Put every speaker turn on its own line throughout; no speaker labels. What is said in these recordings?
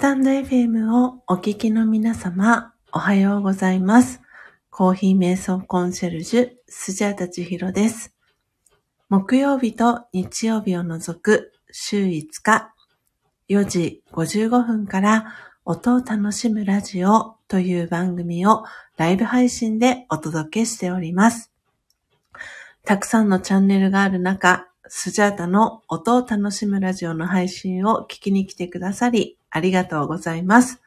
タンド FM をお聞きの皆様、おはようございます。コーヒー瞑想コンシェルジュ、スジャータチヒロです。木曜日と日曜日を除く週5日、4時55分から音を楽しむラジオという番組をライブ配信でお届けしております。たくさんのチャンネルがある中、スジャータの音を楽しむラジオの配信を聞きに来てくださり、ありがとうございます。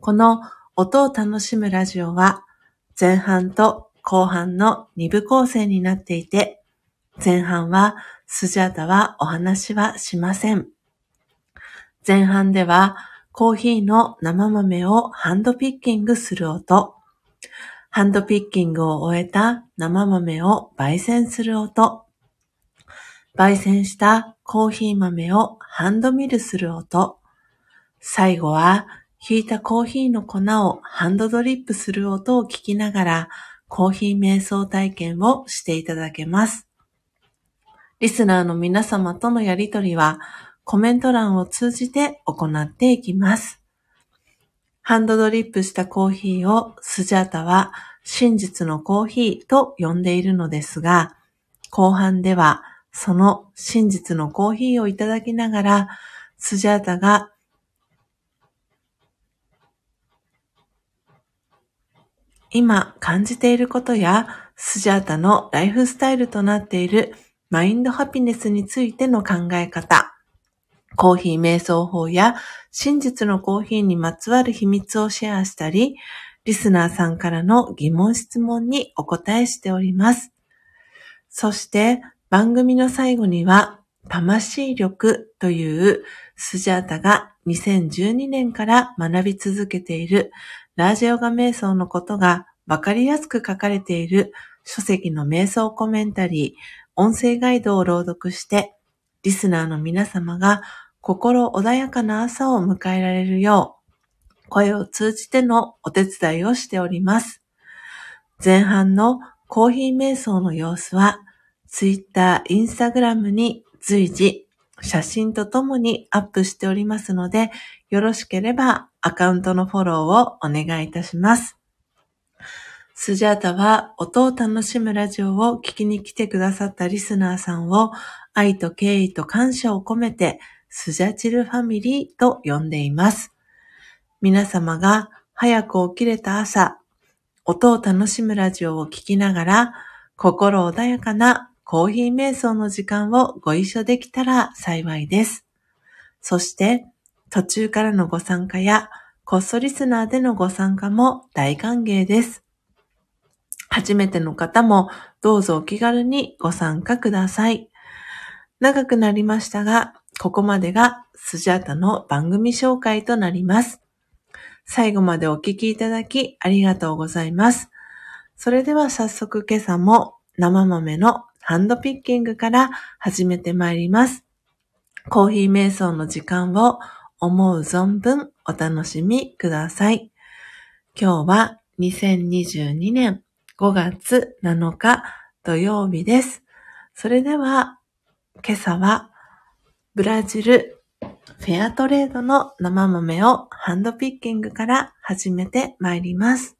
この音を楽しむラジオは、前半と後半の2部構成になっていて、前半はスジャータはお話はしません。前半ではコーヒーの生豆をハンドピッキングする音、ハンドピッキングを終えた生豆を焙煎する音、焙煎したコーヒー豆をハンドミルする音、最後はひいたコーヒーの粉をハンドドリップする音を聞きながらコーヒー瞑想体験をしていただけます。リスナーの皆様とのやりとりはコメント欄を通じて行っていきます。ハンドドリップしたコーヒーをスジャータは真実のコーヒーと呼んでいるのですが、後半ではその真実のコーヒーをいただきながら、スジャータが今感じていることや、スジャータのライフスタイルとなっているマインドハピネスについての考え方、コーヒー瞑想法や真実のコーヒーにまつわる秘密をシェアしたり、リスナーさんからの疑問質問にお答えしております。そして番組の最後には、魂力というスジャータが2012年から学び続けているラージオガ瞑想のことがわかりやすく書かれている書籍の瞑想コメンタリー、音声ガイドを朗読して、リスナーの皆様が心穏やかな朝を迎えられるよう、声を通じてのお手伝いをしております。前半のコーヒー瞑想の様子は、Twitter、Instagram に随時写真とともにアップしておりますので、よろしければアカウントのフォローをお願いいたします。スジャータは音を楽しむラジオを聞きに来てくださったリスナーさんを愛と敬意と感謝を込めてスジャチルファミリーと呼んでいます。皆様が早く起きれた朝、音を楽しむラジオを聞きながら心穏やかなコーヒー瞑想の時間をご一緒できたら幸いです。そして途中からのご参加やこっそリスナーでのご参加も大歓迎です。初めての方もどうぞお気軽にご参加ください。長くなりましたが、ここまでがスジャータの番組紹介となります。最後までお聞きいただきありがとうございます。それでは早速今朝も生豆のハンドピッキングから始めてまいります。コーヒー瞑想の時間を思う存分お楽しみください。今日は2022年5月7日土曜日です。それでは今朝はブラジルフェアトレードの生豆をハンドピッキングから始めてまいります。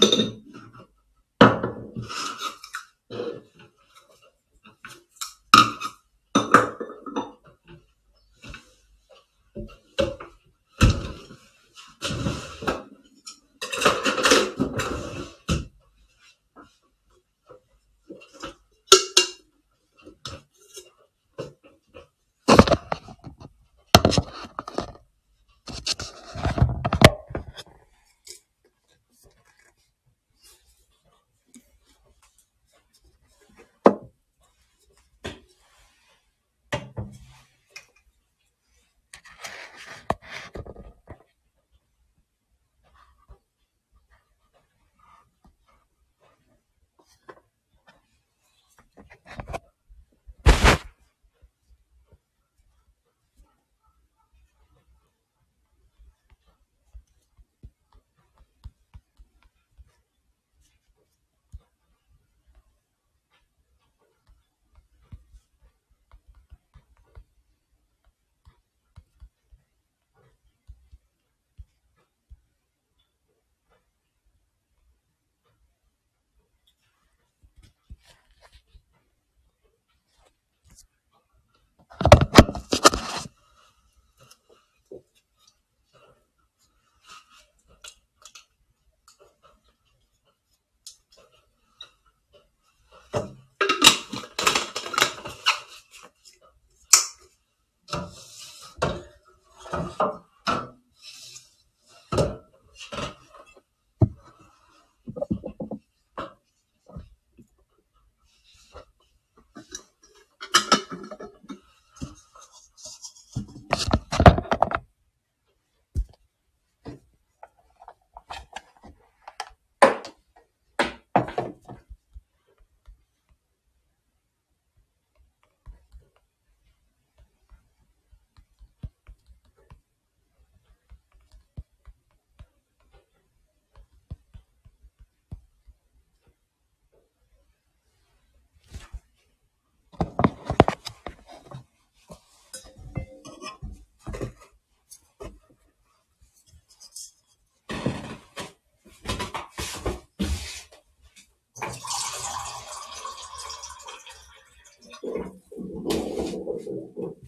はい。for, for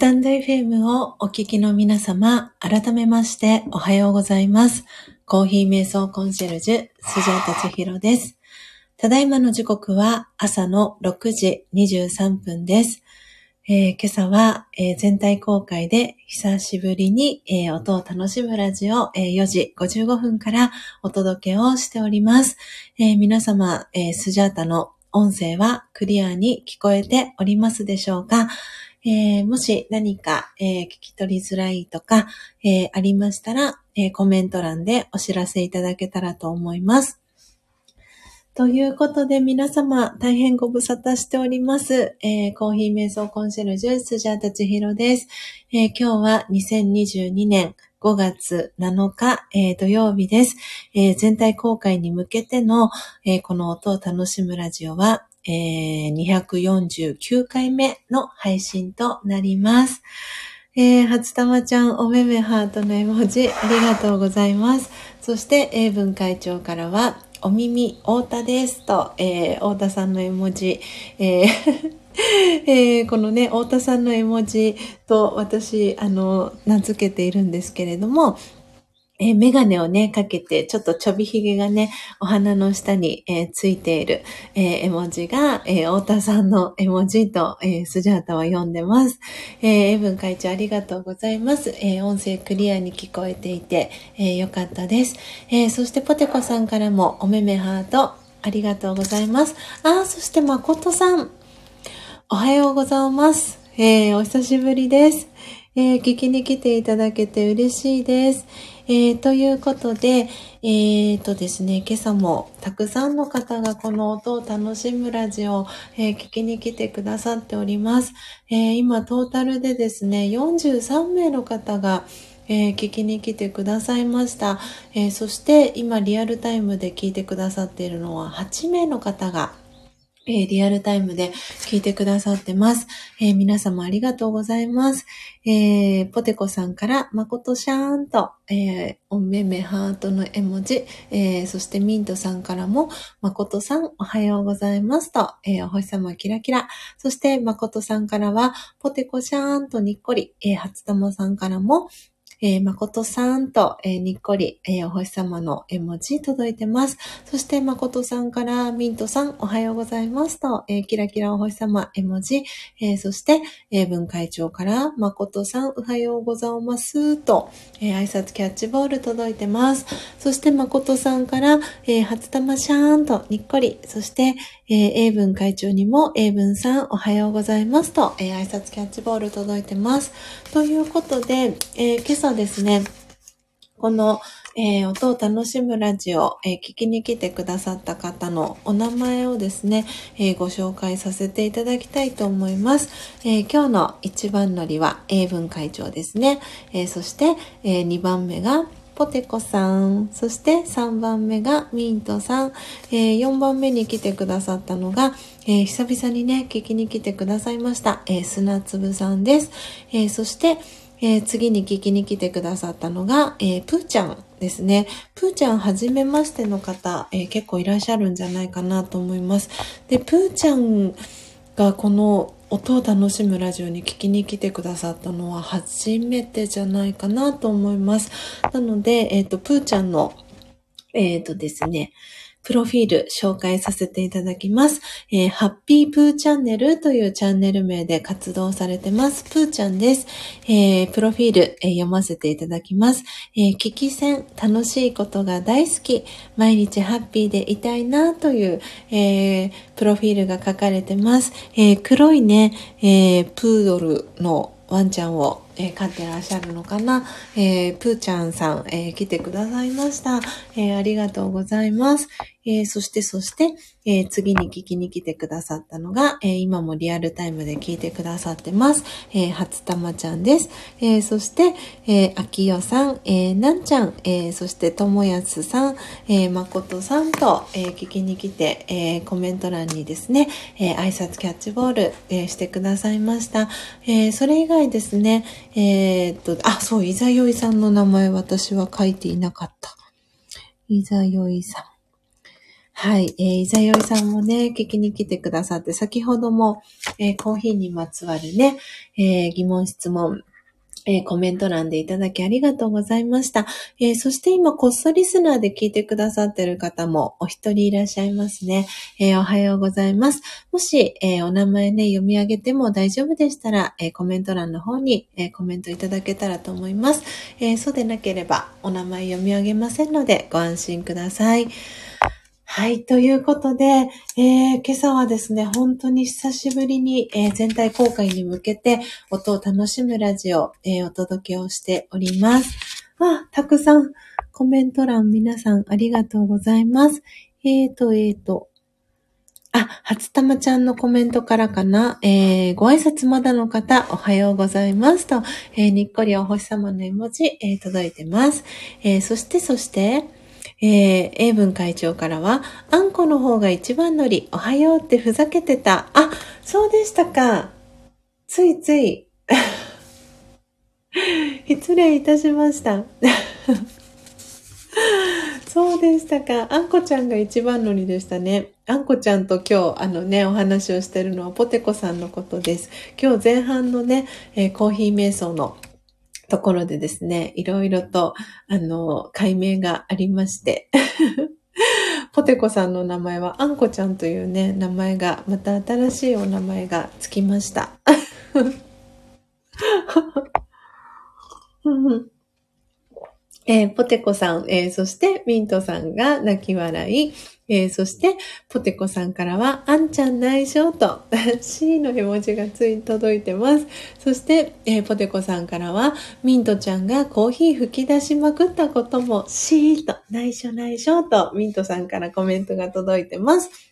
タンド FM をお聞きの皆様、改めましておはようございます。コーヒー瞑想コンシェルジュ、スジャータチヒロです。ただいまの時刻は朝の6時23分です。えー、今朝は、えー、全体公開で久しぶりに、えー、音を楽しむラジオ、え4時55分からお届けをしております。え皆様、えスジャータの音声はクリアに聞こえておりますでしょうか？えー、もし何か、えー、聞き取りづらいとか、えー、ありましたら、えコメント欄でお知らせいただけたらと思います。ということで皆様大変ご無沙汰しております。えコーヒー瞑想コンシェルジュスジャータチヒロです、え今日は2022年5月7日、えー、土曜日です、全体公開に向けての、この音を楽しむラジオは、えー、249回目の配信となります。えー、初玉ちゃん、おめめハートの絵文字、ありがとうございます。そして、英文会長からは、お耳、太田ですと、えー、太田さんの絵文字、えー えー、このね、太田さんの絵文字と私、あの、名付けているんですけれども、えー、メガネをね、かけて、ちょっとちょびひげがね、お花の下に、えー、ついている、えー、絵文字が、えー、太田さんの絵文字と、えー、スジャータは読んでます。えー、エブン会長ありがとうございます。えー、音声クリアに聞こえていて、えー、よかったです。えー、そしてポテコさんからも、おめめハート、ありがとうございます。あ、そして誠さん、おはようございます。えー、お久しぶりです。えー、聞きに来ていただけて嬉しいです。えー、ということで、えー、とですね、今朝もたくさんの方がこの音を楽しむラジオを、えー、聞きに来てくださっております。え、今トータルでですね、43名の方が、えー、聞きに来てくださいました、え、そして今リアルタイムで聞いてくださっているのは8名の方がえー、リアルタイムで聞いてくださってます。えー、皆様ありがとうございます。えー、ポテコさんから、まことしゃーんと、えおめめハートの絵文字、えそしてミントさんからも、まことさんおはようございますと、えお星様キラキラ。そして、まことさんからは、ポテコしゃーんとにっこり、え初玉さんからも、えー、誠さんと、えー、にっこり、えー、お星様の絵文字届いてます。そして、誠さんからミントさんおはようございますと、えー、キラキラお星様絵文字、えー、そして、えー、文会長から誠さんおはようございますと、えー、挨拶キャッチボール届いてます。そして、誠さんから、えー、初玉シャーンとにっこり、そして、えー、英文会長にも、英文さんおはようございますと、えー、挨拶キャッチボール届いてます。ということで、えー、今朝ですね、この、えー、音を楽しむラジオ、えー、聞きに来てくださった方のお名前をですね、えー、ご紹介させていただきたいと思います。え今日の一番乗りは英文会長ですね。えそして、え2番目がポテコさん、そして3番目がミントさん、えー、4番目に来てくださったのが、えー、久々にね、聞きに来てくださいました、えー、砂粒さんです。え、そして、え、次に聞きに来てくださったのが、えー、プーちゃんですね。プーちゃん、はじめましての方、え、結構いらっしゃるんじゃないかなと思います。で、プーちゃんがこの音を楽しむラジオに聞きに来てくださったのは初めてじゃないかなと思います。なので、えっ、ー、と、プーちゃんの、えっ、ー、とですね、プロフィール紹介させていただきます。えー、ハッピープーチャンネルというチャンネル名で活動されてます。プーちゃんです。えー、プロフィール、えー、読ませていただきます。えー、聞き戦、楽しいことが大好き、毎日ハッピーでいたいなという、え、プロフィールが書かれてます。え、黒いね、え、プードルのワンちゃんを、えー、飼ってらっしゃるのかな、えー、ぷーちゃんさん、えー、来てくださいました、えありがとうございます。えそして、そして、え次に聞きに来てくださったのが、え今もリアルタイムで聞いてくださってます。え初玉ちゃんです。えそして、えあきよさん、えなんちゃん、えそして、ともやすさん、えまことさんと、え聞きに来て、えコメント欄にですね、え挨拶キャッチボール、えしてくださいました。えそれ以外ですね、えー、っと、あ、そう、いざよいさんの名前私は書いていなかった。いざよいさん。はい。えー、いざよいさんもね、聞きに来てくださって、先ほども、えー、コーヒーにまつわるね、えー、疑問、質問、えー、コメント欄でいただきありがとうございました。えー、そして今、コストリスナーで聞いてくださってる方もお一人いらっしゃいますね。えー、おはようございます。もし、えお名前ね、読み上げても大丈夫でしたら、えコメント欄の方に、えコメントいただけたらと思います。えそうでなければ、お名前読み上げませんので、ご安心ください。はい。ということで、えー、今朝はですね、本当に久しぶりに、えー、全体公開に向けて音を楽しむラジオ、えー、お届けをしております。あ、たくさんコメント欄皆さんありがとうございます。えーと、えーと。あ、初玉ちゃんのコメントからかな。えー、ご挨拶まだの方、おはようございますと、えー、にっこりお星様の絵文字、えー、届いてます。えー、そして、そして、えー、英文会長からは、あんこの方が一番乗り、おはようってふざけてた。あ、そうでしたか。ついつい。失礼いたしました。そうでしたか。あんこちゃんが一番乗りでしたね。あんこちゃんと今日、あのね、お話をしてるのはポテコさんのことです。今日前半のね、えー、コーヒー瞑想のところでですね、いろいろと、あの、解明がありまして、ポテコさんの名前はあんこちゃんというね、名前が、また新しいお名前がつきました。えー、ポテコさん、えー、そしてミントさんが泣き笑い、えー、そして、ポテコさんからは、あんちゃん内緒と、C の絵文字がつい届いてます。そして、えー、ポテコさんからは、ミントちゃんがコーヒー吹き出しまくったことも、C と、内緒内緒と、ミントさんからコメントが届いてます。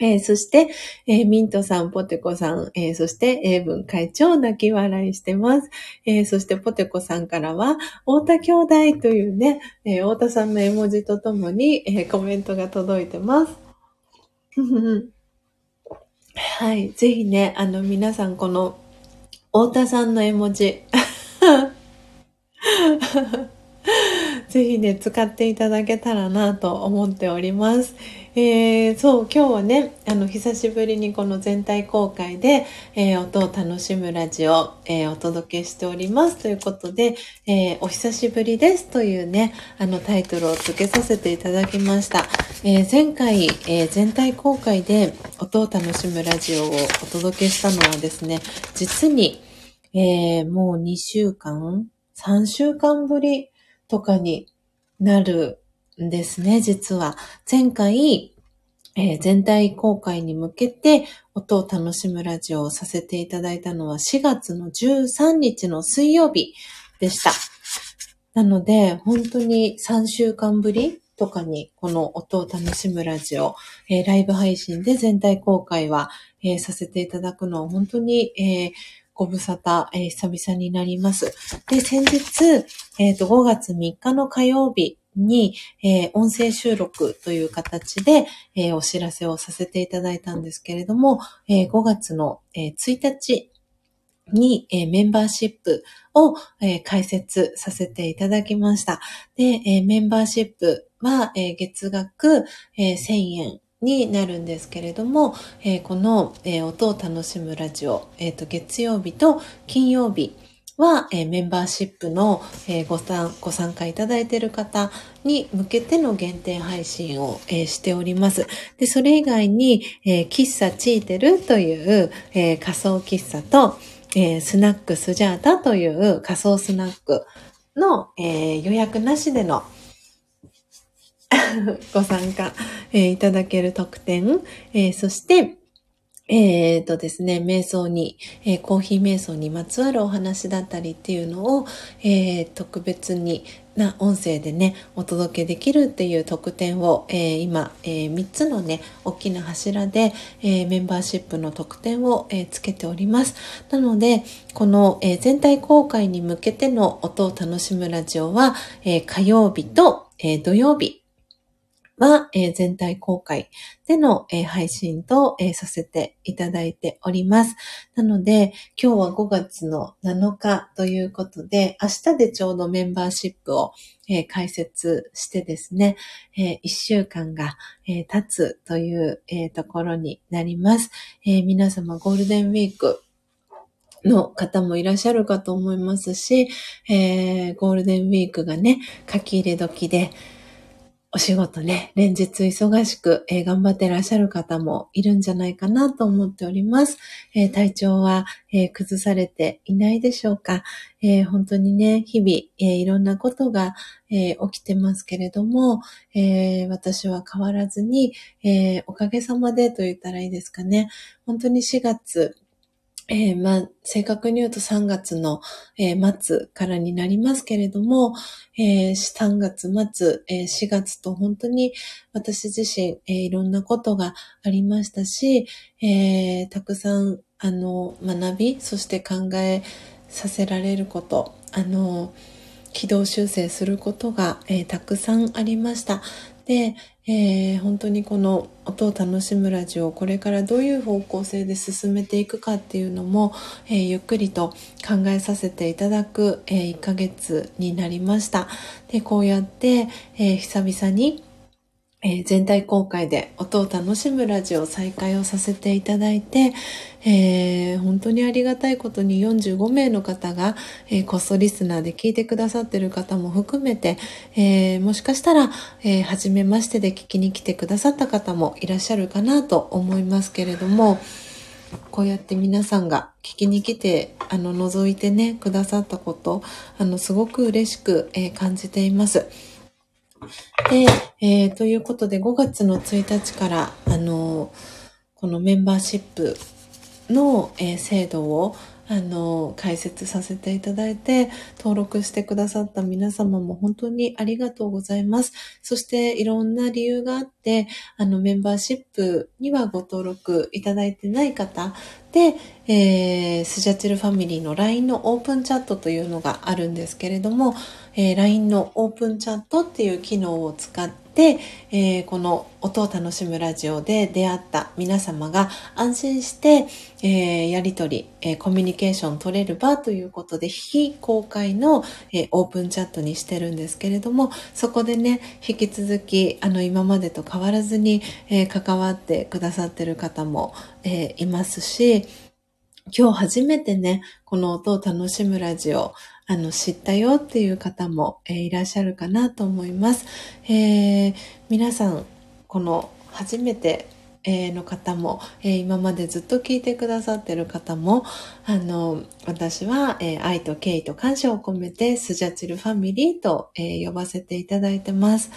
えー、そして、えー、ミントさん、ポテコさん、えー、そして、英文会長、泣き笑いしてます。えそして、ポテコさんからは、太田兄弟というね、え太田さんの絵文字とともに、えコメントが届いてます。はい。ぜひね、あの、皆さん、この、太田さんの絵文字、ぜひね、使っていただけたらなと思っております。えー、そう、今日はね、あの、久しぶりにこの全体公開で、えー、音を楽しむラジオ、えー、お届けしております。ということで、えお久しぶりですというね、あの、タイトルを付けさせていただきました。え前回、え全体公開で音を楽しむラジオをお届けしたのはですね、実に、えもう2週間 ?3 週間ぶりとかになるんですね、実は。前回、えー、全体公開に向けて音を楽しむラジオをさせていただいたのは4月の13日の水曜日でした。なので、本当に3週間ぶりとかにこの音を楽しむラジオ、えー、ライブ配信で全体公開は、えー、させていただくのは本当に、えー、ご無沙汰、えー、久々になります。で、先日、えっ、ー、と、5月3日の火曜日に、えー、音声収録という形で、えー、お知らせをさせていただいたんですけれども、えー、5月の、え1日に、えメンバーシップを、え開設させていただきました。で、えメンバーシップは、え月額、え1000円になるんですけれども、えー、この、えー、音を楽しむラジオ、えーと、月曜日と金曜日は、えー、メンバーシップの、えごご参加いただいている方に向けての限定配信を、えしております。で、それ以外に、え喫茶チーテルという、え仮想喫茶と、えスナックスジャータという仮想スナックの、え予約なしでの ご参加、えー、いただける特典、えー、そして、えっ、とですね、瞑想に、えー、コーヒー瞑想にまつわるお話だったりっていうのを、えー、特別にな音声でね、お届けできるっていう特典を、え今、え3つのね、大きな柱で、えメンバーシップの特典を、えつけております。なので、この、え全体公開に向けての音を楽しむラジオは、え火曜日と、え土曜日は、えー、全体公開での、えー、配信と、えー、させていただいております。なので、今日は5月の7日ということで、明日でちょうどメンバーシップを、え開設してですね、え1週間が、え経つという、えところになります。え皆様ゴールデンウィーク、の方もいらっしゃるかと思いますし、えー、ゴールデンウィークがね、書き入れ時で、お仕事ね、連日忙しく、えー、頑張ってらっしゃる方もいるんじゃないかなと思っております。えー、体調は、えー、崩されていないでしょうか、え本当にね、日々、えいろんなことが、え起きてますけれども、え私は変わらずに、えおかげさまでと言ったらいいですかね。本当に4月、えー、まあ、正確に言うと3月の、えー、末からになりますけれども、えー、3月末、えー、4月と本当に私自身、え、いろんなことがありましたし、え、たくさん、あの、学び、そして考えさせられること、あの、軌道修正することが、え、たくさんありました。で、えー、本当にこの音を楽しむラジオをこれからどういう方向性で進めていくかっていうのも、えー、ゆっくりと考えさせていただく、えー、1ヶ月になりました。で、こうやって、え久々にえー、全体公開で音を楽しむラジオ再開をさせていただいて、えー、本当にありがたいことに45名の方が、えー、コストリスナーで聞いてくださっている方も含めて、えもしかしたら、え初めましてで聞きに来てくださった方もいらっしゃるかなと思いますけれども、こうやって皆さんが聞きに来て、あの、覗いてね、くださったこと、あの、すごく嬉しく、え感じています。で、えー、ということで5月の1日から、あの、このメンバーシップの、えー、制度を、あの、解説させていただいて、登録してくださった皆様も本当にありがとうございます。そしていろんな理由があって、あの、メンバーシップにはご登録いただいてない方で、えー、スジャチルファミリーの LINE のオープンチャットというのがあるんですけれども、えー、LINE のオープンチャットっていう機能を使って、えー、この音を楽しむラジオで出会った皆様が安心して、えー、やりとり、えコミュニケーション取れる場ということで非公開の、えオープンチャットにしてるんですけれども、そこでね、引き続き、あの、今までと変わらずに、え関わってくださってる方も、えいますし、今日初めてね、この音を楽しむラジオ、あの、知ったよっていう方も、えー、いらっしゃるかなと思います。えー、皆さん、この初めて、えー、の方も、え今までずっと聞いてくださってる方も、あの、私は、え愛と敬意と感謝を込めて、スジャチルファミリーと、え呼ばせていただいてます。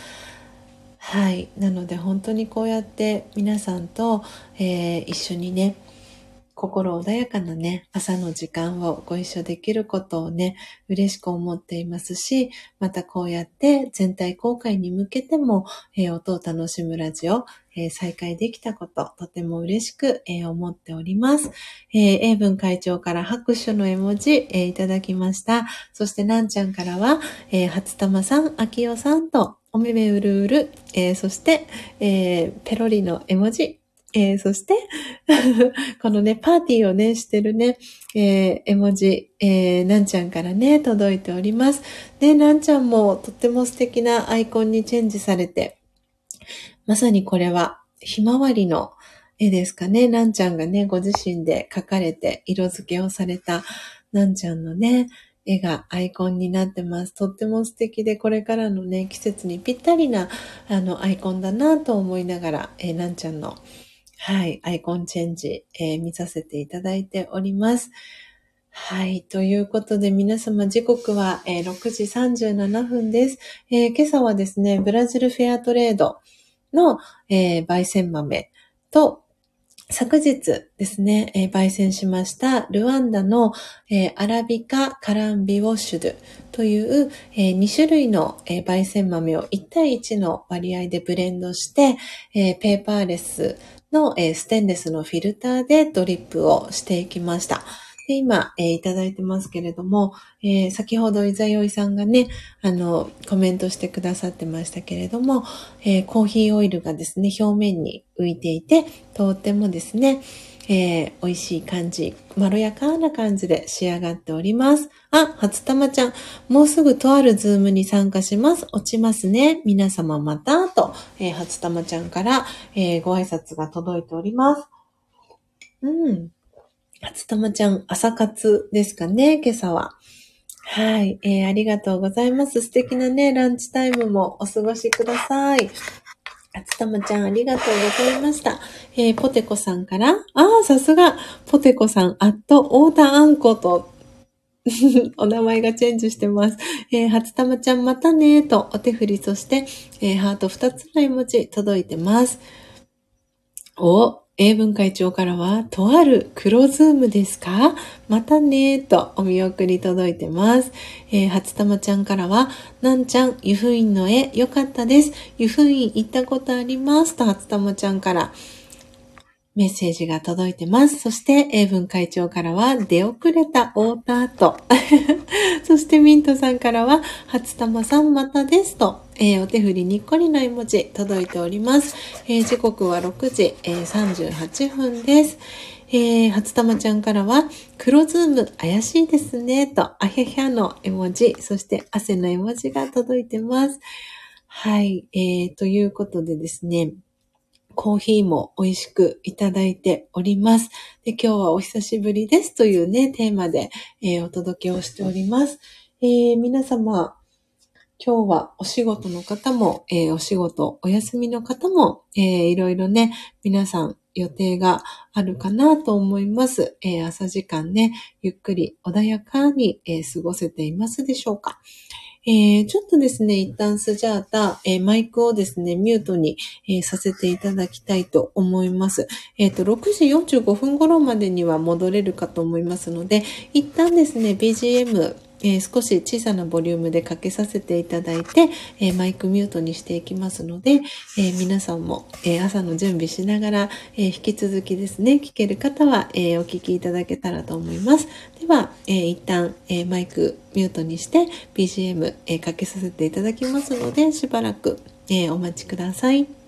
はい。なので本当にこうやって皆さんと、え一緒にね、心穏やかなね、朝の時間をご一緒できることをね、嬉しく思っていますし、またこうやって全体公開に向けても、えー、音を楽しむラジオ、えー、再開できたこと、とても嬉しく、えー、思っております。え、英文会長から拍手の絵文字、えいただきました。そして、なんちゃんからは、え初玉さん、あきよさんと、おめめうるうる、えそして、えペロリの絵文字、えー、そして このね、パーティーをね、してるね、えー、絵文字、えー、なんちゃんからね、届いております。で、なんちゃんもとっても素敵なアイコンにチェンジされて、まさにこれは、ひまわりの絵ですかね。なんちゃんがね、ご自身で描かれて、色付けをされた、なんちゃんのね、絵がアイコンになってます。とっても素敵で、これからのね、季節にぴったりな、あの、アイコンだなと思いながら、えー、なんちゃんのはい、アイコンチェンジ、えー、見させていただいております。はい。ということで、皆様、時刻は、えー、6時37分です、えー、今朝はですね、ブラジルフェアトレードの、えー、焙煎豆と、昨日ですね、えー、焙煎しましたルワンダの、えー、アラビカカランビウォッシュドという、えー、2種類の、えー、焙煎豆を1対1の割合でブレンドして、えー、ペーパーレスの、えー、ステンレスのフィルターでドリップをしていきました。で、今、えーいただいてますけれども、えー先ほど、伊沢よいさんがね、あの、コメントしてくださってましたけれども、えーコーヒーオイルがですね、表面に浮いていて、とってもですね、えー美味しい感じ、まろやかな感じで仕上がっております。あ、初玉ちゃん、もうすぐとあるズームに参加します。落ちますね。皆様また、と、えー初玉ちゃんから、えーご挨拶が届いております。うん。初玉ちゃん、朝活ですかね、今朝は。はい、えーありがとうございます。素敵なね、ランチタイムもお過ごしください。初玉ちゃん、ありがとうございました。えーポテコさんから、ああ、さすが、ポテコさん、あっと、太田あんこと、お名前がチェンジしてます。えー初玉ちゃん、またねーと、お手振り、そして、えーハート2つの絵文字届いてます。お、英文会長からは、とある黒ズームですか？またねーとお見送り届いてます。えー、初玉ちゃんからは、なんちゃん、湯布院の絵、よかったです。湯布院行ったことあります。と初玉ちゃんからメッセージが届いてます。そして、英文会長からは、出遅れた太田と。そして、ミントさんからは、初玉さんまたですと、えーお手振りにっこりの絵文字届いております。えー時刻は6時、えー38分です。えー初玉ちゃんからは、黒ズーム怪しいですね、と、あひゃひゃの絵文字、そして汗の絵文字が届いてます。はい、えーということでですね、コーヒーも美味しくいただいております。で、今日はお久しぶりですというね、テーマで、えーお届けをしております。えー皆様、今日はお仕事の方も、えーお仕事、お休みの方も、えーいろいろね、皆さん予定があるかなと思います。えー朝時間ね、ゆっくり穏やかに、えー過ごせていますでしょうか。えーちょっとですね、一旦スジャータ、えマイクをですね、ミュートに、えさせていただきたいと思います。えっ、と、6時45分頃までには戻れるかと思いますので、一旦ですね、BGM、えー少し小さなボリュームでかけさせていただいて、えーマイクミュートにしていきますので、え皆さんも、え朝の準備しながら、え引き続きですね、聞ける方は、えお聞きいただけたらと思います。では、え一旦、えマイクミュートにして BGM、えかけさせていただきますので、しばらく、えお待ちください。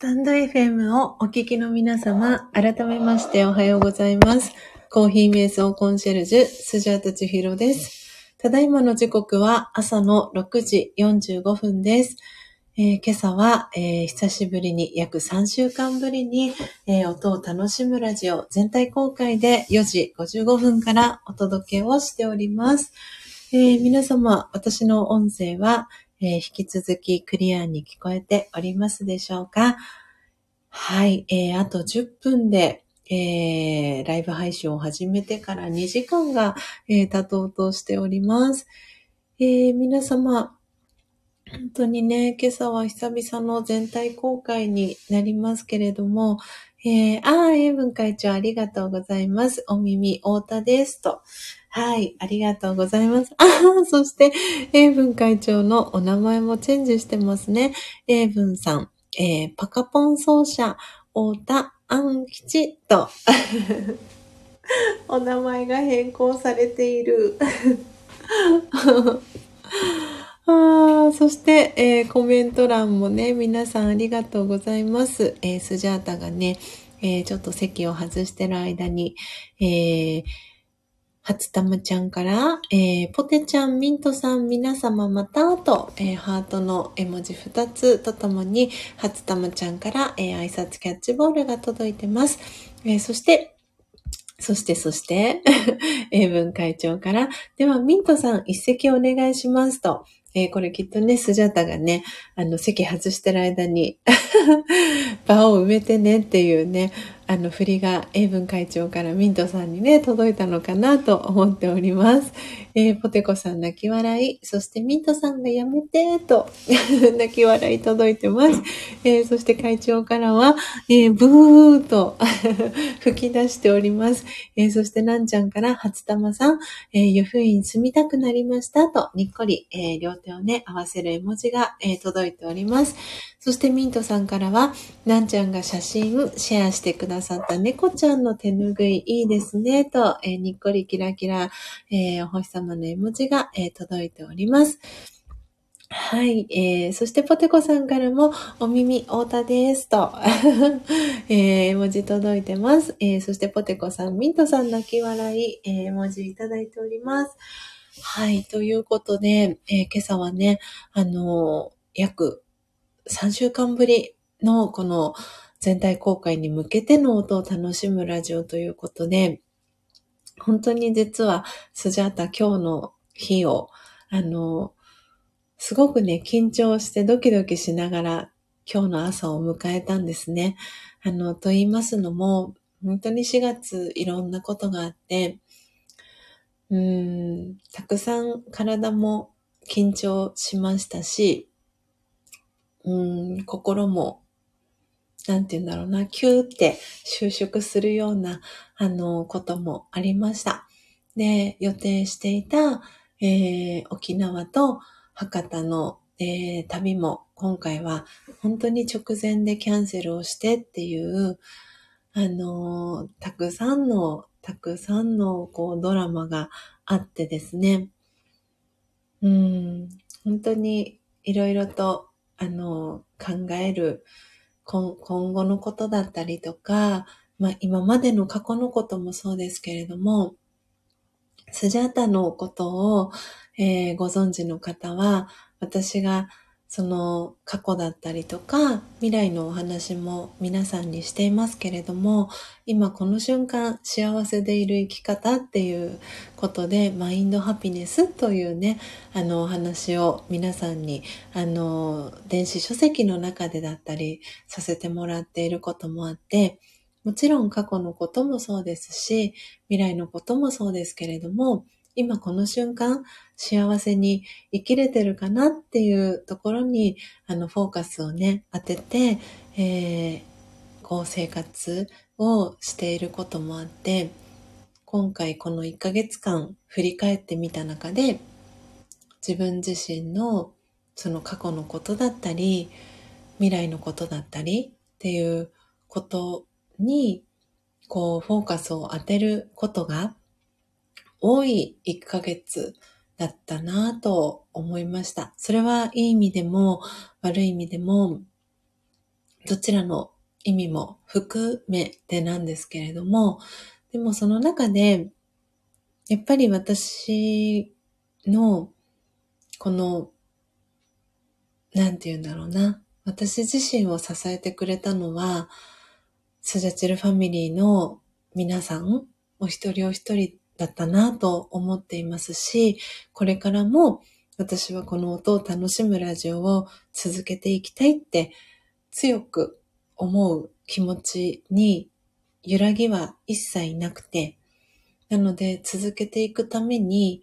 タンド FM をお聞きの皆様、改めましておはようございます。コーヒー瞑想コンシェルジュ、スジャータチヒロです。ただいまの時刻は朝の6時45分です。えー今朝は、えー久しぶりに約3週間ぶりに、えー音を楽しむラジオ全体公開で4時55分からお届けをしております。皆様、私の音声は、えー引き続きクリアに聞こえておりますでしょうか？はい、えーあと10分で、えーライブ配信を始めてから2時間が、えー経とうとしております。えー皆様、本当にね、今朝は久々の全体公開になりますけれども、えー、あー、英文会長ありがとうございます。お耳、太田です。と。はい、ありがとうございます。あー、そして、英文会長のお名前もチェンジしてますね。英文さん、えー、パカポン奏者、太田安吉と、お名前が変更されている。あそして、えーコメント欄もね、皆さんありがとうございます。えースジャータがね、えーちょっと席を外してる間に、えー、初玉ちゃんから、えーポテちゃん、ミントさん、皆様またと、えーハートの絵文字2つとともに、初玉ちゃんから、えー挨拶キャッチボールが届いてます。えーそして、そして、そして、英文会長から、では、ミントさん、一席お願いしますと。えーこれきっとね、スジャタがね、あの、席外してる間に、場を埋めてねっていうね、あの、振りが英文会長からミントさんにね、届いたのかなと思っております。えーポテコさん泣き笑い、そしてミントさんがやめてと、泣き笑い届いてます。えーそして会長からは、えーブーと 吹き出しております。えーそしてなんちゃんから初玉さん、えー、湯布院住みたくなりましたと、にっこり、えー両手をね、合わせる絵文字が、えー届いております。そしてミントさんからは、なんちゃんが写真シェアしてくださった猫ちゃんの手ぬぐいいいですね、と、えーにっこりキラキラ、えーお星様の絵文字が、えー届いております。はい、えー、そしてポテコさんからも、お耳、太田です、と、えー、絵文字届いてます。えー、そしてポテコさん、ミントさん泣き笑い、えー、絵文字いただいております。はい、ということで、えー今朝はね、あのー約3週間ぶりのこの全体公開に向けての音を楽しむラジオということで、本当に実はスジャータ今日の日を、あの、すごくね、緊張してドキドキしながら今日の朝を迎えたんですね。あの、と言いますのも、本当に4月いろんなことがあって、うん、たくさん体も緊張しましたし、うん、心も、なんて言うんだろうな、キューって収縮するような、あの、こともありました。で、予定していた、えー沖縄と博多の、えー旅も今回は本当に直前でキャンセルをしてっていう、あのーたくさんの、たくさんのこうドラマがあってですね、うん、本当にいろいろと、あのー考える今今後のことだったりとか、まあ今までの過去のこともそうですけれども、スジャータのことを、えーご存知の方は、私がその過去だったりとか、未来のお話も皆さんにしていますけれども、今この瞬間幸せでいる生き方っていうことで、マインドハピネスというね、あのお話を皆さんに、あの、電子書籍の中でだったりさせてもらっていることもあって、もちろん過去のこともそうですし、未来のこともそうですけれども、今この瞬間幸せに生きれてるかなっていうところにあのフォーカスをね当てて、えーこう生活をしていることもあって今回この1ヶ月間振り返ってみた中で自分自身のその過去のことだったり未来のことだったりっていうことにこうフォーカスを当てることが多い1ヶ月だったなぁと思いました。それはいい意味でも悪い意味でもどちらの意味も含めてなんですけれども、でもその中で、やっぱり私の、この、なんて言うんだろうな。私自身を支えてくれたのは、スジャチルファミリーの皆さん、お一人お一人だったなと思っていますし、これからも私はこの音を楽しむラジオを続けていきたいって強く思う気持ちに揺らぎは一切なくて、なので続けていくために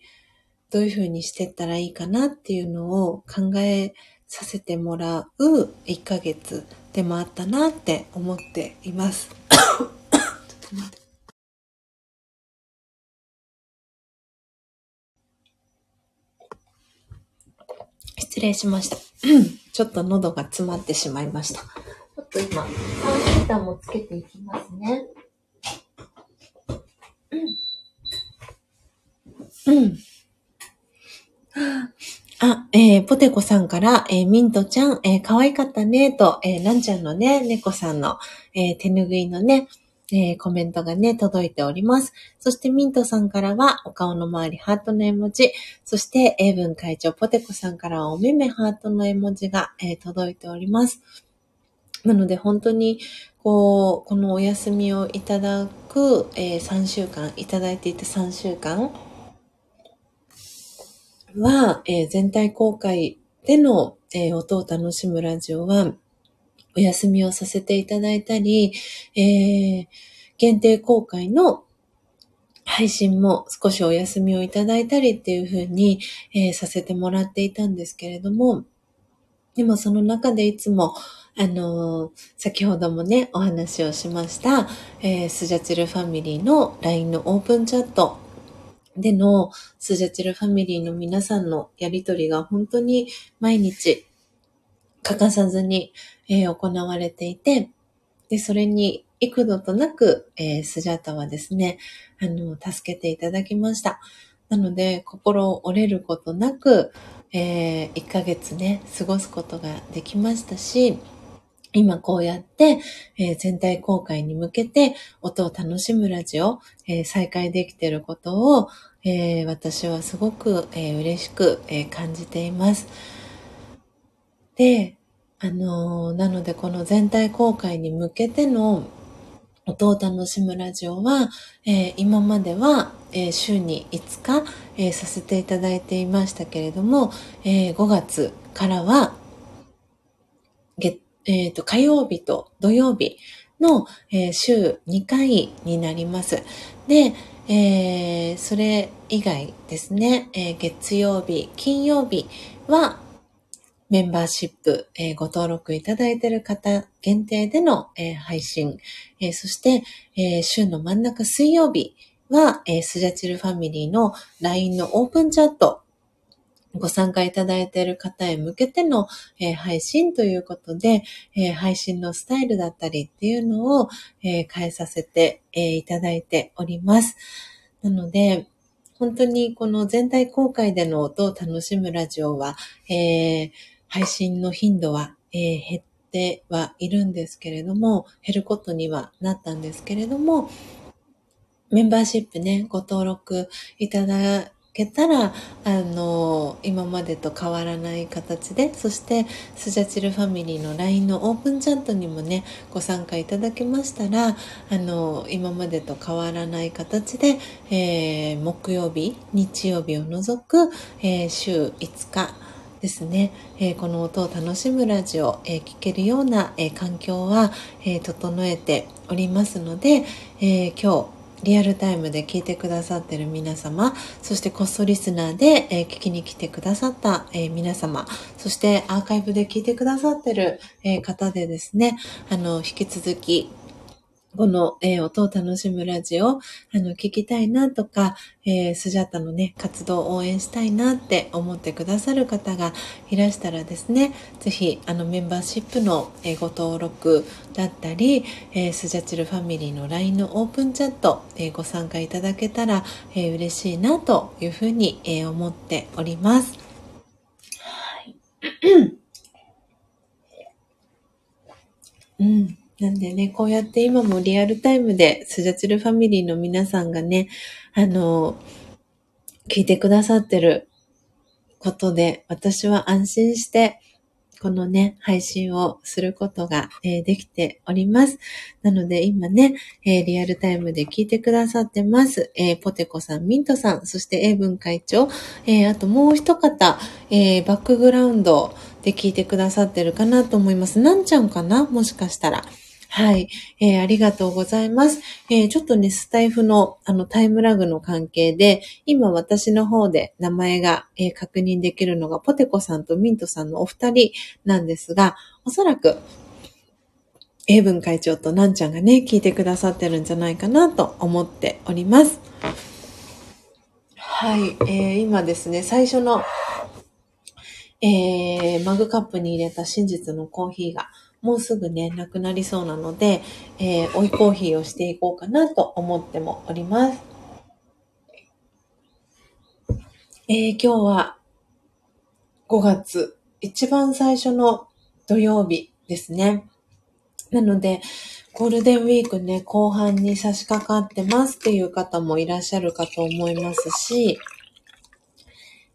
どういうふうにしてったらいいかなっていうのを考えさせてもらう1ヶ月でもあったなって思っています。失礼しました。ちょっと喉が詰まってしまいました。ちょっと今、ファンヒーターもつけていきますね。うん。うん。あ、えー、ポテコさんから、えー、ミントちゃん、えー、可愛かったね、と、えー、ランちゃんのね、猫さんの、えー、手ぬぐいのね、えー、コメントがね、届いております。そしてミントさんからは、お顔の周りハートの絵文字、そして、英文会長ポテコさんからは、お目目ハートの絵文字が、えー、届いております。なので、本当に、こう、このお休みをいただく、えー、3週間、いただいていた3週間、は、えー、全体公開での、えー、音を楽しむラジオは、お休みをさせていただいたり、えー、限定公開の配信も少しお休みをいただいたりっていう風に、えー、させてもらっていたんですけれども、でもその中でいつも、あのー、先ほどもね、お話をしました、えー、スジャチルファミリーの LINE のオープンチャットでのスジャチルファミリーの皆さんのやりとりが本当に毎日欠かさずに、えー、行われていて、で、それに幾度となく、えー、スジャタはですね、あの、助けていただきました。なので、心折れることなく、えー、1ヶ月ね、過ごすことができましたし、今こうやって、えー、全体公開に向けて音を楽しむラジオ、えー、再開できていることを、えー、私はすごく、えー、嬉しく、え、感じています。で、あのなのでこの全体公開に向けての音を楽しむラジオは、え今までは、え週に5日、えさせていただいていましたけれども、え5月からは、月えっ、ー、と、火曜日と土曜日の、えー、週2回になります。で、えー、それ以外ですね、えー、月曜日、金曜日はメンバーシップ、えー、ご登録いただいている方限定での、えー、配信、えー、そして、え週の真ん中水曜日は、えスジャチルファミリーの LINE のオープンチャットご参加いただいている方へ向けての、えー、配信ということで、えー、配信のスタイルだったりっていうのを、えー、変えさせて、えいただいております。なので、本当にこの全体公開での音を楽しむラジオは、え配信の頻度は、え減ってはいるんですけれども、減ることにはなったんですけれども、メンバーシップね、ご登録いただけたら、あの、今までと変わらない形で、そして、スジャチルファミリーの LINE のオープンチャットにもね、ご参加いただけましたら、あの、今までと変わらない形で、えー、木曜日、日曜日を除く、えー、週5日、ですね、えー、この音を楽しむラジオ、えー、聞けるような、えー、環境は、え整えておりますので、え今日リアルタイムで聞いてくださってる皆様、そしてコストリスナーで、えー、聞きに来てくださった、えー、皆様、そしてアーカイブで聞いてくださってる、えー、方でですね、あの、引き続き、この、えー、音を楽しむラジオ、あの、聞きたいなとか、えー、スジャータのね、活動を応援したいなって思ってくださる方がいらしたらですね、ぜひ、あの、メンバーシップの、えー、ご登録だったり、えー、スジャチルファミリーの LINE のオープンチャット、えー、ご参加いただけたら、えー、嬉しいなというふうに、えー、思っております。はい。うん。なんでね、こうやって今もリアルタイムでスジャチルファミリーの皆さんがね、あの、聞いてくださってることで、私は安心して、このね、配信をすることが、えーできております。なので今ね、えーリアルタイムで聞いてくださってます。えーポテコさん、ミントさん、そして英文会長、えあともう一方、えバックグラウンドで聞いてくださってるかなと思います。なんちゃんかな？もしかしたら。はい、えーありがとうございます。えーちょっとね、スタイフのあのタイムラグの関係で、今私の方で名前が、えー確認できるのがポテコさんとミントさんのお二人なんですが、おそらく英文会長となんちゃんがね、聞いてくださってるんじゃないかなと思っております。はい、えー今ですね、最初の、えーマグカップに入れた真実のコーヒーが、もうすぐね、なくなりそうなので、えー追いコーヒーをしていこうかなと思ってもおります。えー今日は5月、一番最初の土曜日ですね。なので、ゴールデンウィークね、後半に差し掛かってますっていう方もいらっしゃるかと思いますし、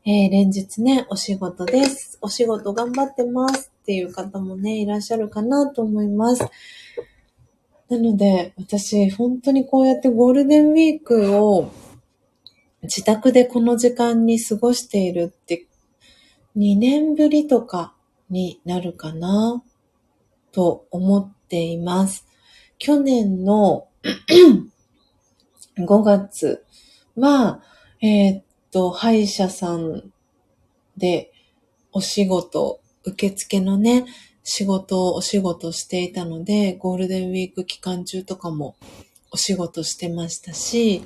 えー連日ね、お仕事です。お仕事頑張ってますっていう方もね、いらっしゃるかなと思います。なので、私、本当にこうやってゴールデンウィークを自宅でこの時間に過ごしているって、2年ぶりとかになるかなと思っています。去年の 5月は、えーっと、歯医者さんでお仕事、受付のね、仕事をお仕事していたので、ゴールデンウィーク期間中とかもお仕事してましたし、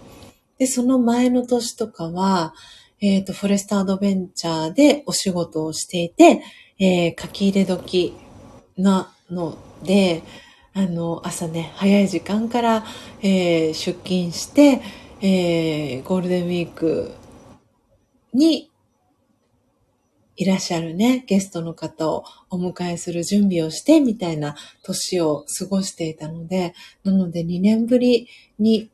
で、その前の年とかは、えっ、と、フォレストアドベンチャーでお仕事をしていて、えー書き入れ時なので、あの、朝ね、早い時間から、えー出勤して、えーゴールデンウィークにいらっしゃるね、ゲストの方をお迎えする準備をして、みたいな年を過ごしていたので、なので2年ぶりに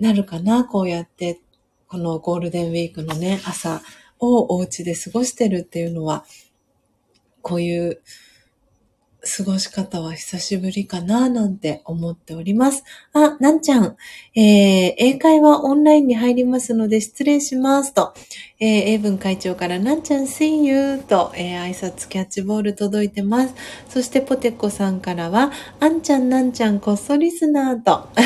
なるかな、こうやって、このゴールデンウィークのね、朝をお家で過ごしてるっていうのは、こういう過ごし方は久しぶりかな、なんて思っております。あ、なんちゃん、えー、英会話オンラインに入りますので失礼しますと、えー、英文会長からなんちゃん see you と、えー挨拶キャッチボール届いてます。そしてポテコさんからは、あんちゃんなんちゃんこっそリスナーと、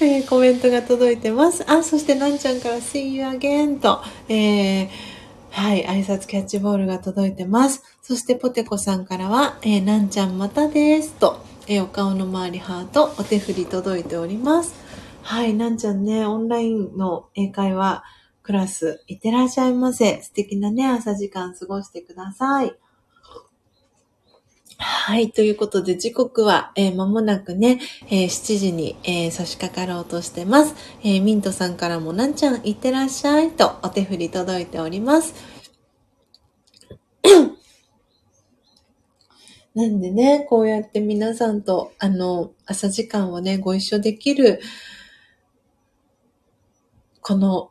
えーコメントが届いてます。あ、そしてなんちゃんから see you again と、えーはい、挨拶キャッチボールが届いてます。そしてポテコさんからは、えーなんちゃんまたですと、えーお顔の周りハート、お手振り届いております。はい、なんちゃんね、オンラインの英会話クラス、いってらっしゃいませ。素敵なね、朝時間過ごしてください。はい。ということで、時刻は、えー間もなくね、えー7時に、えー差し掛かろうとしてます。えーミントさんからも、なんちゃん、いってらっしゃいと、お手振り届いております。なんでね、こうやって皆さんと、あの、朝時間をね、ご一緒できる、この、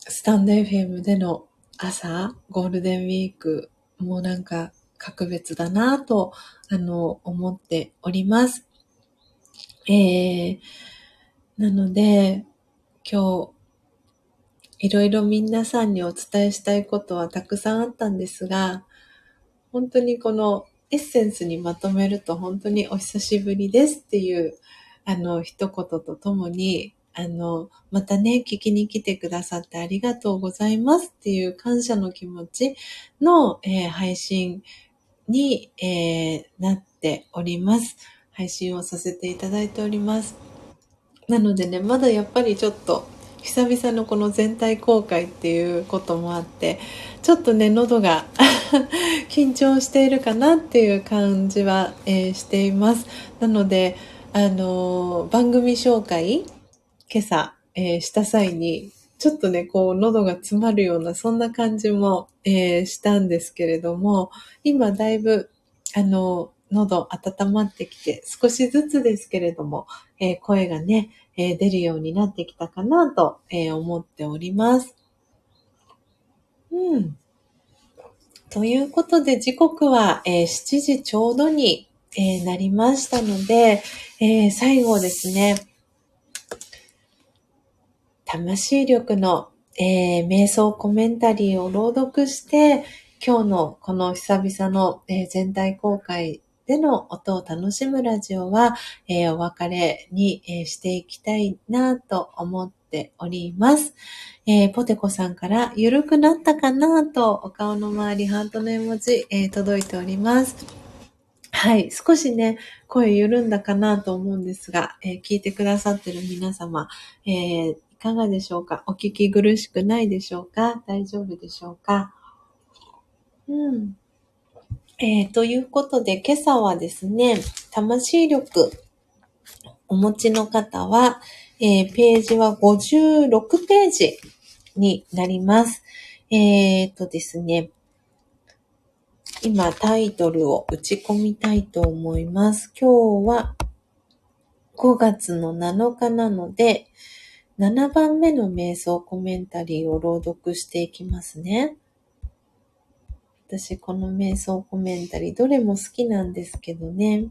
スタンド FM での朝、ゴールデンウィーク、もうなんか、格別だなぁと、あの、思っております。えー、なので、今日、いろいろ皆さんにお伝えしたいことはたくさんあったんですが、本当にこのエッセンスにまとめると本当にお久しぶりですっていう、あの、一言とともに、あの、またね、聞きに来てくださってありがとうございますっていう感謝の気持ちの、えー配信に、えーなっております。配信をさせていただいております。なのでね、まだやっぱりちょっと、久々のこの全体公開っていうこともあって、ちょっとね、喉が 緊張しているかなっていう感じは、えーしています。なので、あのー番組紹介、今朝、えーした際に、ちょっとね、こう、喉が詰まるような、そんな感じも、えーしたんですけれども、今だいぶ、あの、喉温まってきて、少しずつですけれども、えー、声がね、えー、出るようになってきたかなと、えー、思っております。うん。ということで、時刻は、え7時ちょうどに、えなりましたので、え最後ですね、魂力の、え瞑想コメンタリーを朗読して、今日のこの久々の、え全体公開での音を楽しむラジオは、えー、お別れに、えー、していきたいなと思っております。えー、ポテコさんから緩くなったかなとお顔の周りハートの絵文字、え届いております。はい。少しね、声緩んだかなと思うんですが、え聞いてくださってる皆様、えかがでしょうか？お聞き苦しくないでしょうか？大丈夫でしょうか？うん。えー、ということで、今朝はですね、魂力お持ちの方は、えー、ページは56ページになります。えー、とですね、今タイトルを打ち込みたいと思います。今日は5月の7日なので、7番目の瞑想コメンタリーを朗読していきますね。私この瞑想コメンタリー、どれも好きなんですけどね。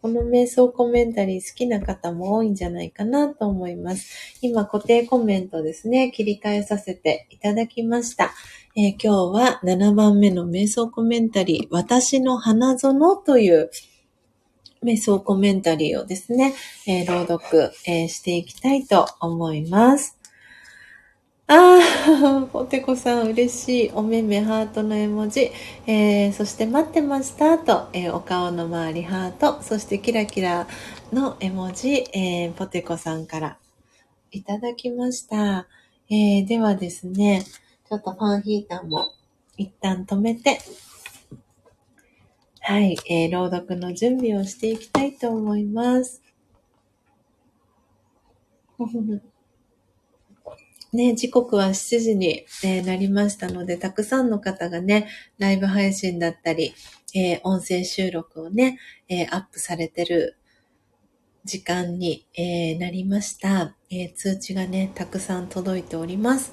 この瞑想コメンタリー好きな方も多いんじゃないかなと思います。今固定コメントですね、切り替えさせていただきました。えー、今日は7番目の瞑想コメンタリー、私の花園という瞑想コメンタリーをですね、えー、朗読、えー、していきたいと思います。ああ、ポテコさん嬉しい。おめめハートの絵文字。えー、そして待ってましたと、えー、お顔の周りハート。そしてキラキラの絵文字、えー、ポテコさんからいただきました。えー、ではですね、ちょっとファンヒーターも一旦止めて、はい、えー、朗読の準備をしていきたいと思います。ね、時刻は7時に、え、なりましたので、たくさんの方がね、ライブ配信だったり、えー、音声収録をね、えー、アップされてる時間に、えなりました、え通知がね、たくさん届いております。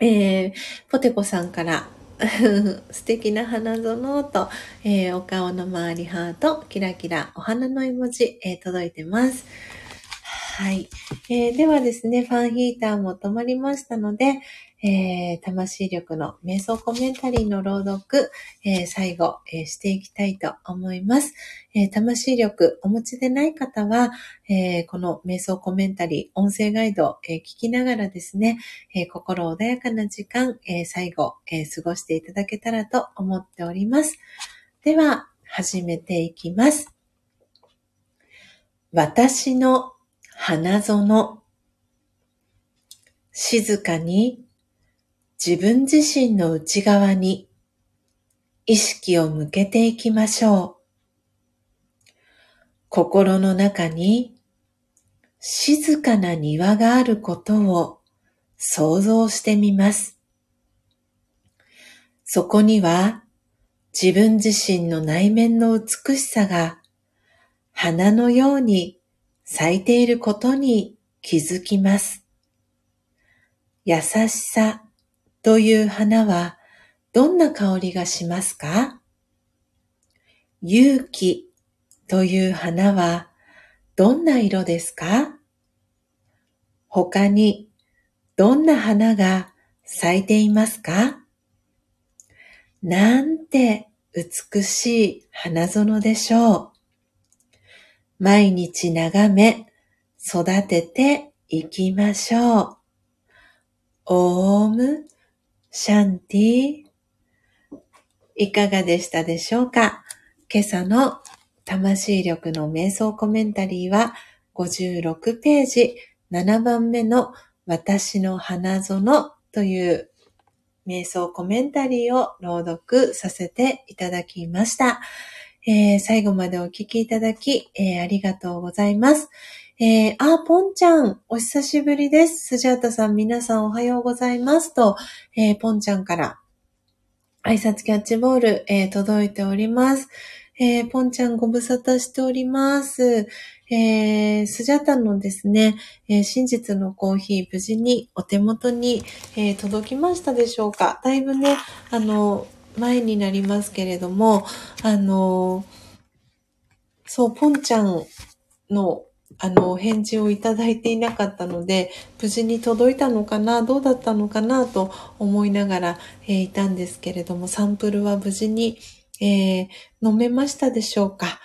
えポテコさんから 素敵な花園と、えお顔の周りハート、キラキラお花の絵文字、え届いてます。はい。えー、ではですね、ファンヒーターも止まりましたので、えー、魂力の瞑想コメンタリーの朗読、えー、最後、えー、していきたいと思います。え魂力お持ちでない方は、えこの瞑想コメンタリー、音声ガイド、え聞きながらですね、え心穏やかな時間、え最後、え過ごしていただけたらと思っております。では、始めていきます。私の花園。静かに自分自身の内側に意識を向けていきましょう。心の中に静かな庭があることを想像してみます。そこには自分自身の内面の美しさが花のように咲いていることに気づきます。優しさという花はどんな香りがしますか？勇気という花はどんな色ですか？他にどんな花が咲いていますか？なんて美しい花園でしょう。毎日眺め、育てていきましょう。オーム、シャンティいかがでしたでしょうか？今朝の魂力の瞑想コメンタリーは56ページ7番目の私の花園という瞑想コメンタリーを朗読させていただきました。えー、最後までお聞きいただき、えー、ありがとうございます。えー、あ、ポンちゃん、お久しぶりです。スジャータさん、皆さんおはようございますと、えー、ポンちゃんから挨拶キャッチボール、えー、届いております。えー、ポンちゃんご無沙汰しております。えー、スジャタのですね、えー、真実のコーヒー無事にお手元に、えー、届きましたでしょうかだいぶね、あの、前になりますけれども、あの、そう、ポンちゃんのあの、返事をいただいていなかったので、無事に届いたのかな、どうだったのかなと思いながら、えー、いたんですけれども、サンプルは無事に、えー、飲めましたでしょうか？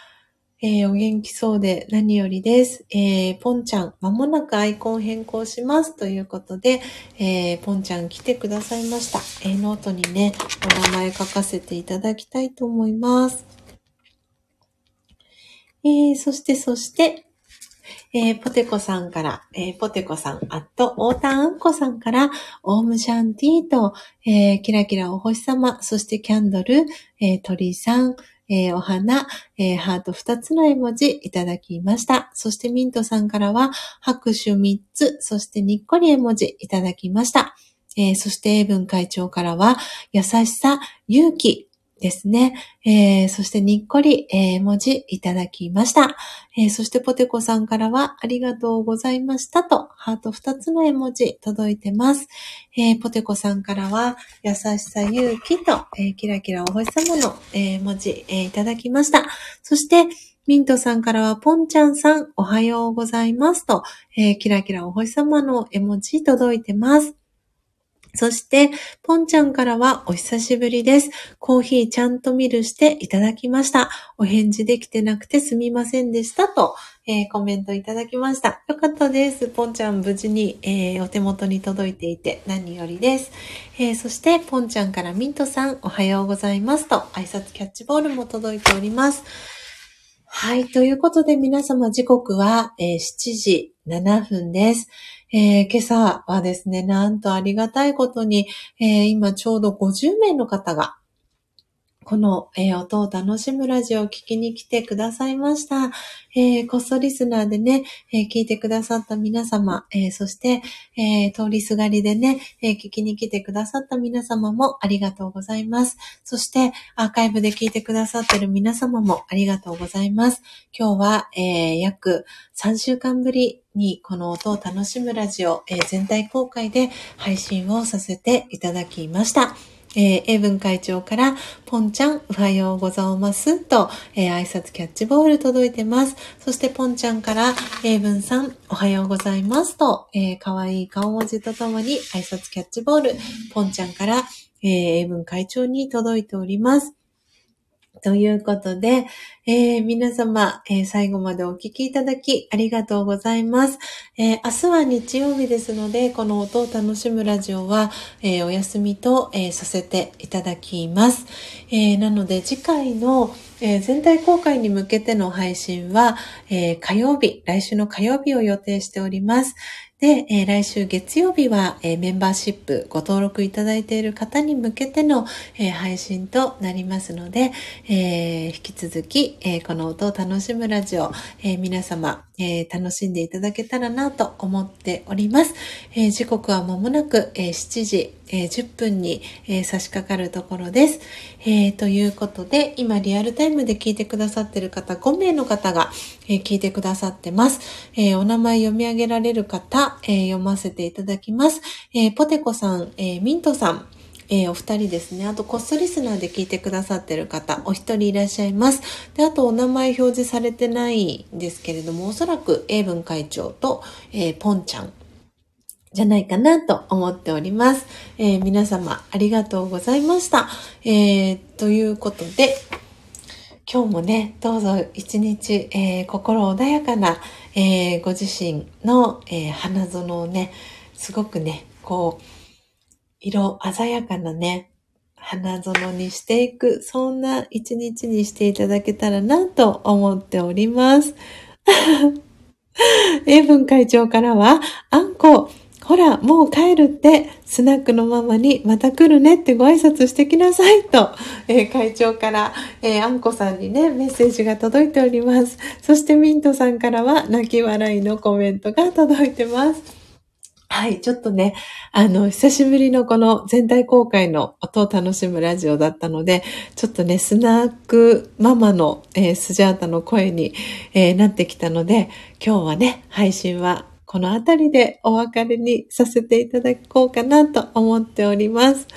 えー、お元気そうで何よりです。えー、ポンちゃん、まもなくアイコン変更しますということで、えー、ポンちゃん来てくださいました。えー、ノートにね、お名前書かせていただきたいと思います。えー、そして、そして、えー、ポテコさんから、えー、ポテコさん、あと、オータンアンコさんから、オームシャンティーと、えー、キラキラお星様、そしてキャンドル、えー、鳥さん、えー、お花、えー、ハート2つの絵文字いただきました。そしてミントさんからは拍手3つ、そしてにっこり絵文字いただきました。えー、そして英文会長からは優しさ、勇気、ですね。えー、そしてにっこり、えー、文字いただきました。えー、そしてポテコさんからはありがとうございましたと、ハート2つの絵文字届いてます。え、ポテコさんからは優しさ、勇気と、え、キラキラお星様の、え、文字、え、いただきました。そして、ミントさんからは、ポンちゃんさん、おはようございますと、え、キラキラお星様の絵文字届いてます。そして、ポンちゃんからはお久しぶりです。コーヒーちゃんとミルしていただきました。お返事できてなくてすみませんでしたと、えー、コメントいただきました。よかったです。ポンちゃん無事に、えー、お手元に届いていて何よりです。えー、そして、ポンちゃんからミントさんおはようございますと挨拶キャッチボールも届いております。はい。ということで皆様時刻は、え、7時7分です。えー、今朝はですね、なんとありがたいことに、えー、今ちょうど50名の方がこの、えー、音を楽しむラジオを聞きに来てくださいました。えー、こっそリスナーでね、えー、聞いてくださった皆様、えそして、え通りすがりでね、え聞きに来てくださった皆様もありがとうございます。そして、アーカイブで聞いてくださってる皆様もありがとうございます。今日は、え約3週間ぶりにこの音を楽しむラジオ、え全体公開で配信をさせていただきました。えー、英文会長から、ポンちゃん、おはようございますと、えー、挨拶キャッチボール届いてます。そして、ポンちゃんから、英文さん、おはようございますと、えー、かわいい顔文字とともに挨拶キャッチボール、ポンちゃんから、えー、英文会長に届いております。ということで、えー、皆様、えー、最後までお聞きいただきありがとうございます。えー、明日は日曜日ですので、この音を楽しむラジオは、えお休みと、えさせていただきます。えなので次回の、え全体公開に向けての配信は、え火曜日、来週の火曜日を予定しております。で、えー、来週月曜日は、えー、メンバーシップご登録いただいている方に向けての、えー、配信となりますので、え引き続き、えこの音を楽しむラジオ、え皆様、え楽しんでいただけたらなと思っております。え時刻は間もなく、え7時、え10分に、え差し掛かるところです。えということで、今リアルタイムで聞いてくださってる方、5名の方が、え聞いてくださってます。えお名前読み上げられる方、え、読ませていただきます。えー、ポテコさん、えー、ミントさん、えー、お二人ですね。あと、コストリスナーで聞いてくださってる方、お一人いらっしゃいます。で、あと、お名前表示されてないんですけれども、おそらく、英文会長と、えー、ポンちゃん、じゃないかなと思っております。えー、皆様、ありがとうございました。えー、ということで、今日もね、どうぞ一日、えー、心穏やかな、え、ご自身の、え、花園をね、すごくね、こう、色鮮やかなね、花園にしていく、そんな一日にしていただけたらなと思っております。英文会長からは、あんこ、ほら、もう帰るって、スナックのママにまた来るねってご挨拶してきなさいと、えー、会長から、えー、あんこさんにね、メッセージが届いております。そしてミントさんからは泣き笑いのコメントが届いてます。はい、ちょっとね、あの、久しぶりのこの全体公開の音を楽しむラジオだったので、ちょっとね、スナックママの、えー、スジャータの声に、えー、なってきたので、今日はね、配信はこの辺りでお別れにさせていただこうかなと思っております。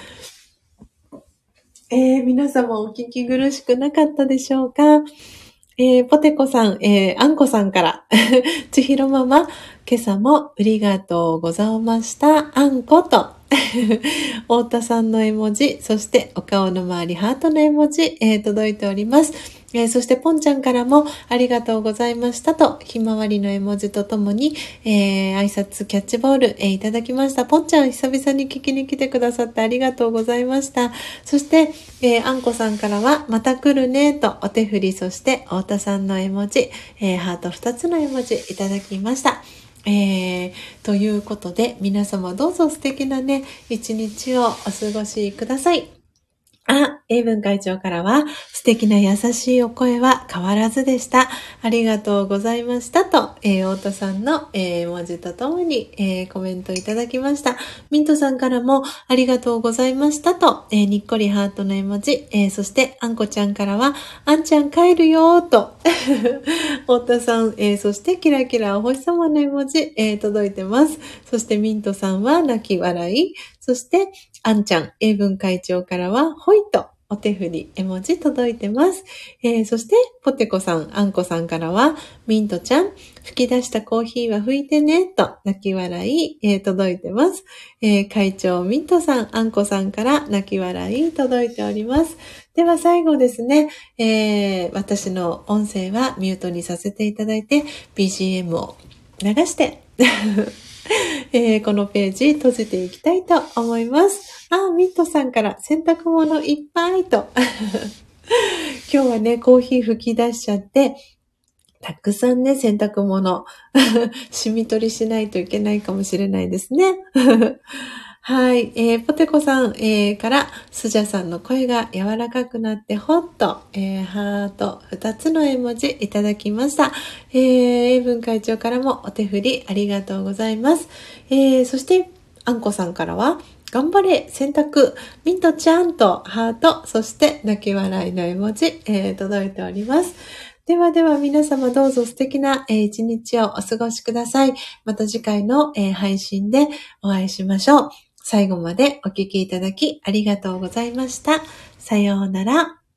えー、皆様お聞き苦しくなかったでしょうか？えー、ポテコさん、えー、あんこさんから、ちひろママ、今朝もありがとうございました。あんこと、太田さんの絵文字、そしてお顔の周りハートの絵文字、えー、届いております。えー、そしてポンちゃんからもありがとうございましたと、ひまわりの絵文字とともに、えー、挨拶キャッチボール、えー、いただきました。ポンちゃん久々に聞きに来てくださってありがとうございました。そして、えー、あんこさんからは、また来るねとお手振り、そして太田さんの絵文字、えー、ハート2つの絵文字いただきました。えー、ということで、皆様どうぞ素敵なね、一日をお過ごしください。あ、英文会長からは、素敵な優しいお声は変わらずでした。ありがとうございましたと、えー、太田さんの、えー、文字とともに、えー、コメントいただきました。ミントさんからも、ありがとうございましたと、えー、にっこりハートの絵文字、えー、そして、あんこちゃんからは、あんちゃん帰るよーと、太田さん、えー、そしてキラキラお星様の絵文字、えー、届いてます。そしてミントさんは泣き笑い、そして、あんちゃん、英文会長からは、ほいと、お手振り、絵文字届いてます。えー、そして、ポテコさん、あんこさんからは、ミントちゃん、吹き出したコーヒーは拭いてね、と、泣き笑い、えー、届いてます。えー、会長、ミントさん、あんこさんから泣き笑い、届いております。では最後ですね、えー、私の音声はミュートにさせていただいて、BGM を流して えー、このページ閉じていきたいと思います。あ、ミットさんから洗濯物いっぱいと。今日はね、コーヒー吹き出しちゃって、たくさんね、洗濯物、染み取りしないといけないかもしれないですね。はい。えー、ポテコさん、えー、から、スジャさんの声が柔らかくなってほっと、えー、ハート二つの絵文字いただきました。えー、英文会長からもお手振りありがとうございます。えー、そして、あんこさんからは、頑張れ洗濯ミントちゃんとハート、そして泣き笑いの絵文字、えー、届いております。ではでは皆様どうぞ素敵な、一日をお過ごしください。また次回の、配信でお会いしましょう。最後までお聴きいただきありがとうございました。さようなら。